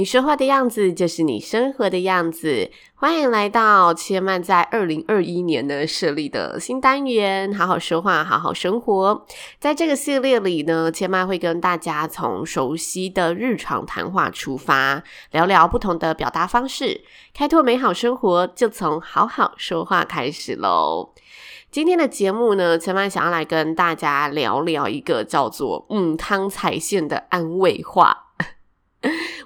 你说话的样子就是你生活的样子。欢迎来到千嫚在二零二一年呢设立的新单元“好好说话，好好生活”。在这个系列里呢，千嫚会跟大家从熟悉的日常谈话出发，聊聊不同的表达方式，开拓美好生活，就从好好说话开始喽。今天的节目呢，千嫚想要来跟大家聊聊一个叫做“母汤踩线”的安慰话。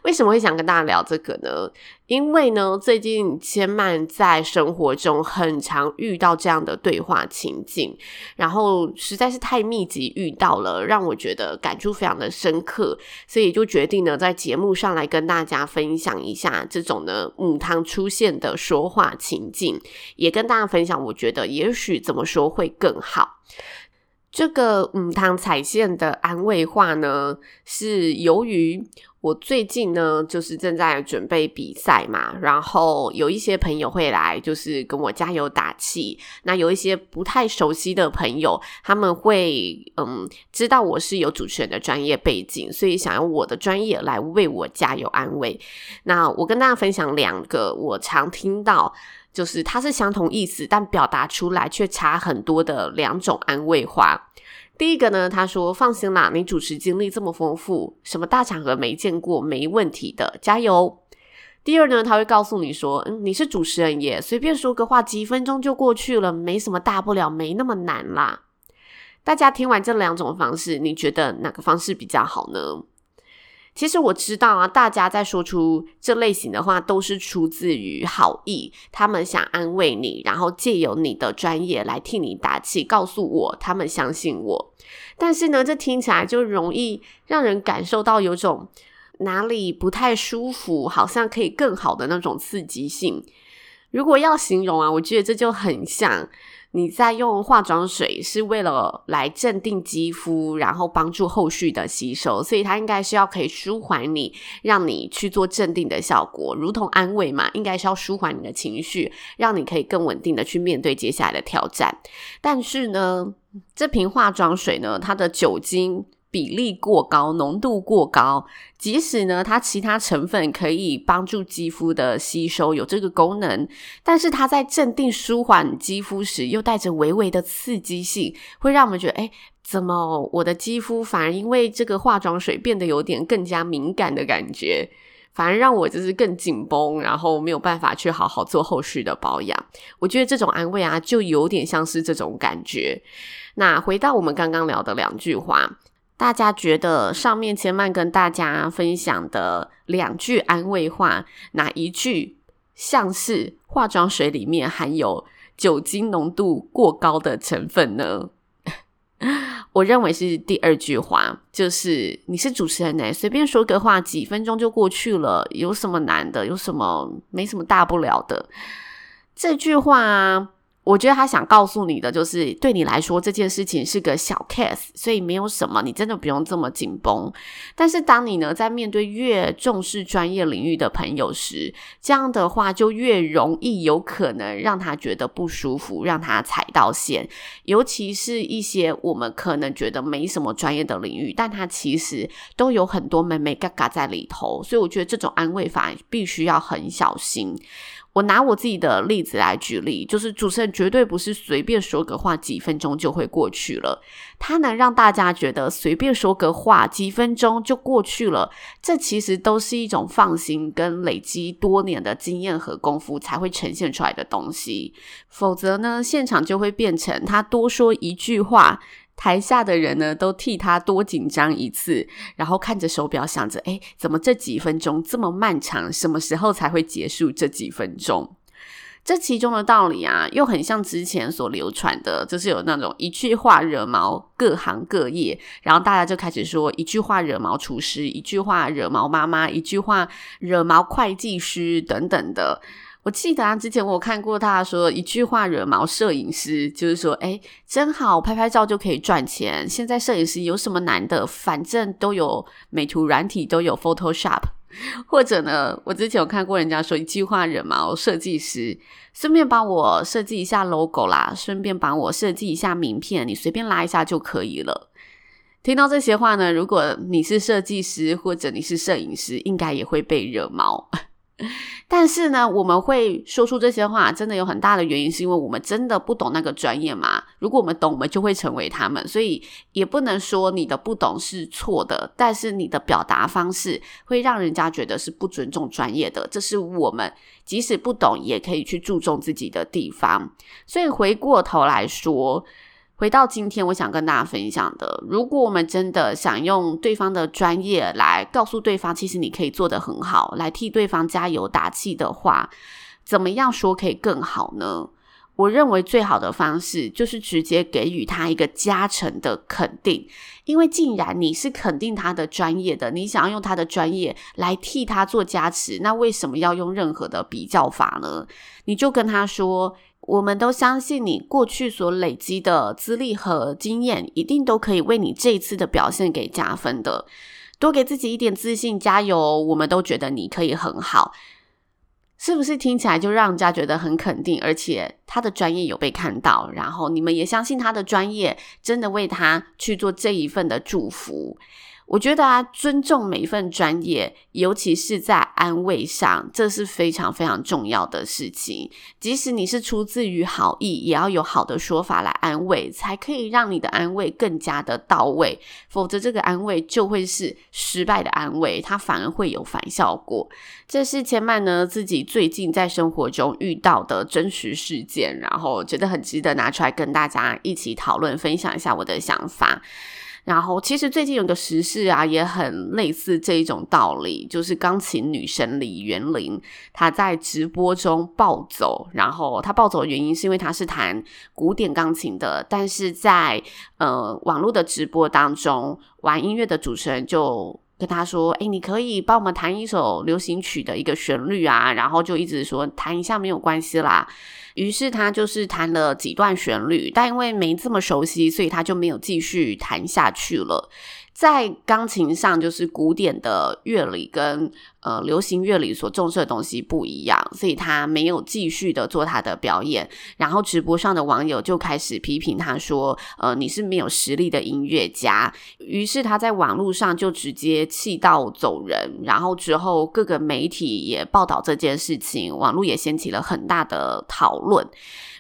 为什么会想跟大家聊这个呢？因为呢，最近千曼在生活中很常遇到这样的对话情境，然后实在是太密集遇到了，让我觉得感触非常的深刻，所以就决定呢，在节目上来跟大家分享一下这种呢母汤出现的说话情境，也跟大家分享，我觉得也许怎么说会更好。这个母汤彩线的安慰话呢，是由于。我最近呢，就是正在准备比赛嘛，然后有一些朋友会来，就是跟我加油打气。那有一些不太熟悉的朋友，他们会嗯知道我是有主持人的专业背景，所以想用我的专业来为我加油安慰。那我跟大家分享两个我常听到，就是它是相同意思，但表达出来却差很多的两种安慰话。第一个呢，他说：“放心啦，你主持经历这么丰富，什么大场合没见过，没问题的，加油。”第二呢，他会告诉你说：“嗯，你是主持人耶，随便说个话，几分钟就过去了，没什么大不了，没那么难啦。”大家听完这两种方式，你觉得哪个方式比较好呢？其实我知道啊，大家在说出这类型的话，都是出自于好意，他们想安慰你，然后借由你的专业来替你打气，告诉我他们相信我。但是呢，这听起来就容易让人感受到有种哪里不太舒服，好像可以更好的那种刺激性。如果要形容啊，我觉得这就很像。你在用化妆水是为了来镇定肌肤，然后帮助后续的吸收，所以它应该是要可以舒缓你，让你去做镇定的效果，如同安慰嘛，应该是要舒缓你的情绪，让你可以更稳定的去面对接下来的挑战。但是呢，这瓶化妆水呢，它的酒精比例过高，浓度过高，即使呢，它其他成分可以帮助肌肤的吸收，有这个功能，但是它在镇定舒缓肌肤时，又带着微微的刺激性，会让我们觉得，诶，怎么我的肌肤反而因为这个化妆水变得有点更加敏感的感觉，反而让我就是更紧绷，然后没有办法去好好做后续的保养。我觉得这种安慰啊，就有点像是这种感觉。那回到我们刚刚聊的两句话。大家觉得上面千嫚跟大家分享的两句安慰话，哪一句像是化妆水里面含有酒精浓度过高的成分呢？我认为是第二句话，就是你是主持人呢，随便说个话，几分钟就过去了，有什么难的？有什么没什么大不了的？这句话。我觉得他想告诉你的就是，对你来说这件事情是个小 case，所以没有什么，你真的不用这么紧绷。但是当你呢在面对越重视专业领域的朋友时，这样的话就越容易有可能让他觉得不舒服，让他踩到线。尤其是一些我们可能觉得没什么专业的领域，但他其实都有很多眉眉角角在里头，所以我觉得这种安慰法必须要很小心。我拿我自己的例子来举例，就是主持人绝对不是随便说个话，几分钟就会过去了。他能让大家觉得随便说个话，几分钟就过去了，这其实都是一种放心跟累积多年的经验和功夫才会呈现出来的东西。否则呢，现场就会变成他多说一句话。台下的人呢，都替他多紧张一次，然后看着手表，想着：诶，怎么这几分钟这么漫长？什么时候才会结束这几分钟？这其中的道理啊，又很像之前所流传的，就是有那种一句话惹毛各行各业，然后大家就开始说一句话惹毛厨师，一句话惹毛妈妈，一句话惹毛会计师等等的。我记得啊，之前我看过他说一句话惹毛摄影师，就是说，诶，真好，拍拍照就可以赚钱。现在摄影师有什么难的？反正都有美图软体，都有 Photoshop。或者呢，我之前有看过人家说一句话惹毛设计师，顺便帮我设计一下 logo 啦，顺便帮我设计一下名片，你随便拉一下就可以了。听到这些话呢，如果你是设计师或者你是摄影师，应该也会被惹毛。但是呢，我们会说出这些话，真的有很大的原因，是因为我们真的不懂那个专业嘛。如果我们懂，我们就会成为他们，所以也不能说你的不懂是错的，但是你的表达方式会让人家觉得是不尊重专业的。这是我们即使不懂也可以去注重自己的地方。所以回过头来说。回到今天，我想跟大家分享的，如果我们真的想用对方的专业来告诉对方，其实你可以做得很好，来替对方加油打气的话，怎么样说可以更好呢？我认为最好的方式就是直接给予他一个加成的肯定，因为既然你是肯定他的专业的，你想要用他的专业来替他做加持，那为什么要用任何的比较法呢？你就跟他说。我们都相信你过去所累积的资历和经验，一定都可以为你这一次的表现给加分的。多给自己一点自信，加油！我们都觉得你可以很好，是不是听起来就让人家觉得很肯定？而且他的专业有被看到，然后你们也相信他的专业，真的为他去做这一份的祝福。我觉得啊，尊重每一份专业，尤其是在安慰上，这是非常非常重要的事情。即使你是出自于好意，也要有好的说法来安慰，才可以让你的安慰更加的到位。否则，这个安慰就会是失败的安慰，它反而会有反效果。这是千曼呢自己最近在生活中遇到的真实事件，然后觉得很值得拿出来跟大家一起讨论，分享一下我的想法。然后，其实最近有个时事啊，也很类似这一种道理，就是钢琴女神李元玲，她在直播中暴走。然后她暴走的原因是因为她是弹古典钢琴的，但是在呃网络的直播当中，玩音乐的主持人就跟他说：“哎，你可以帮我们弹一首流行曲的一个旋律啊。”然后就一直说弹一下没有关系啦。于是他就是弹了几段旋律，但因为没这么熟悉，所以他就没有继续弹下去了。在钢琴上，就是古典的乐理跟呃流行乐理所重视的东西不一样，所以他没有继续的做他的表演。然后直播上的网友就开始批评他说：“呃，你是没有实力的音乐家。”于是他在网络上就直接气到走人。然后之后各个媒体也报道这件事情，网络也掀起了很大的讨论。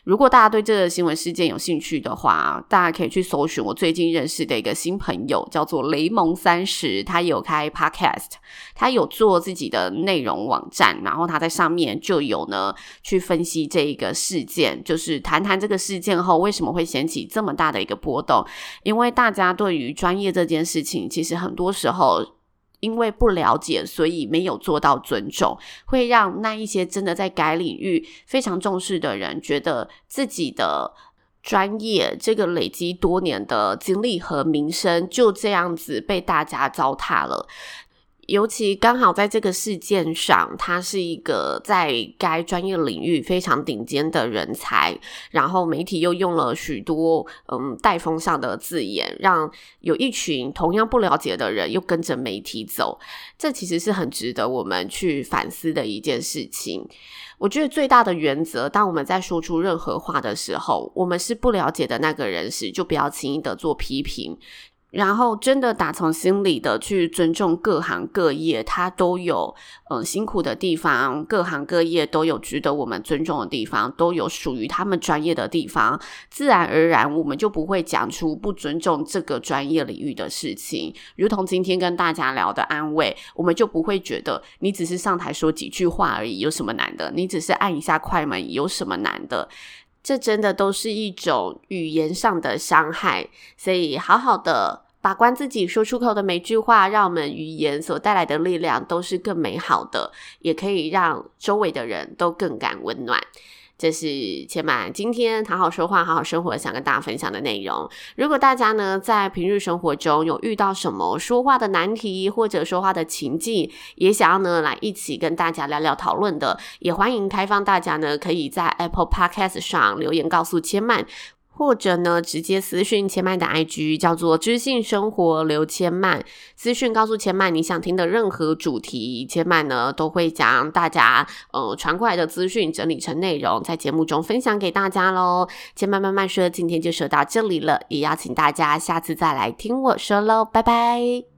如果大家对这个新闻事件有兴趣的话，大家可以去搜寻我最近认识的一个新朋友，叫做雷蒙三十，他有开 podcast，他有做自自己的内容网站，然后他在上面就有呢去分析这一个事件，就是谈谈这个事件后为什么会掀起这么大的一个波动，因为大家对于专业这件事情，其实很多时候。因为不了解，所以没有做到尊重，会让那一些真的在该领域非常重视的人，觉得自己的专业这个累积多年的经历和名声就这样子被大家糟蹋了。尤其刚好在这个事件上，他是一个在该专业领域非常顶尖的人才，然后媒体又用了许多嗯带风向的字眼，让有一群同样不了解的人又跟着媒体走，这其实是很值得我们去反思的一件事情。我觉得最大的原则，当我们在说出任何话的时候，我们是不了解的那个人时，就不要轻易的做批评。然后，真的打从心里的去尊重各行各业，他都有嗯、辛苦的地方，各行各业都有值得我们尊重的地方，都有属于他们专业的地方。自然而然，我们就不会讲出不尊重这个专业领域的事情。如同今天跟大家聊的安慰，我们就不会觉得你只是上台说几句话而已，有什么难的？你只是按一下快门，有什么难的？这真的都是一种语言上的伤害，所以好好的。把关自己说出口的每句话，让我们语言所带来的力量都是更美好的，也可以让周围的人都更感温暖。这是千嫚今天好好说话、好好生活想跟大家分享的内容。如果大家呢在平日生活中有遇到什么说话的难题或者说话的情境，也想要呢来一起跟大家聊聊讨论的，也欢迎开放大家呢可以在 Apple Podcast 上留言告诉千嫚。或者呢，直接私讯千嫚的 IG，叫做知性生活刘千嫚，私讯告诉千嫚你想听的任何主题，千嫚呢都会将大家呃传过来的资讯整理成内容，在节目中分享给大家喽。千嫚慢慢说，今天就说到这里了，也邀请大家下次再来听我说喽，拜拜。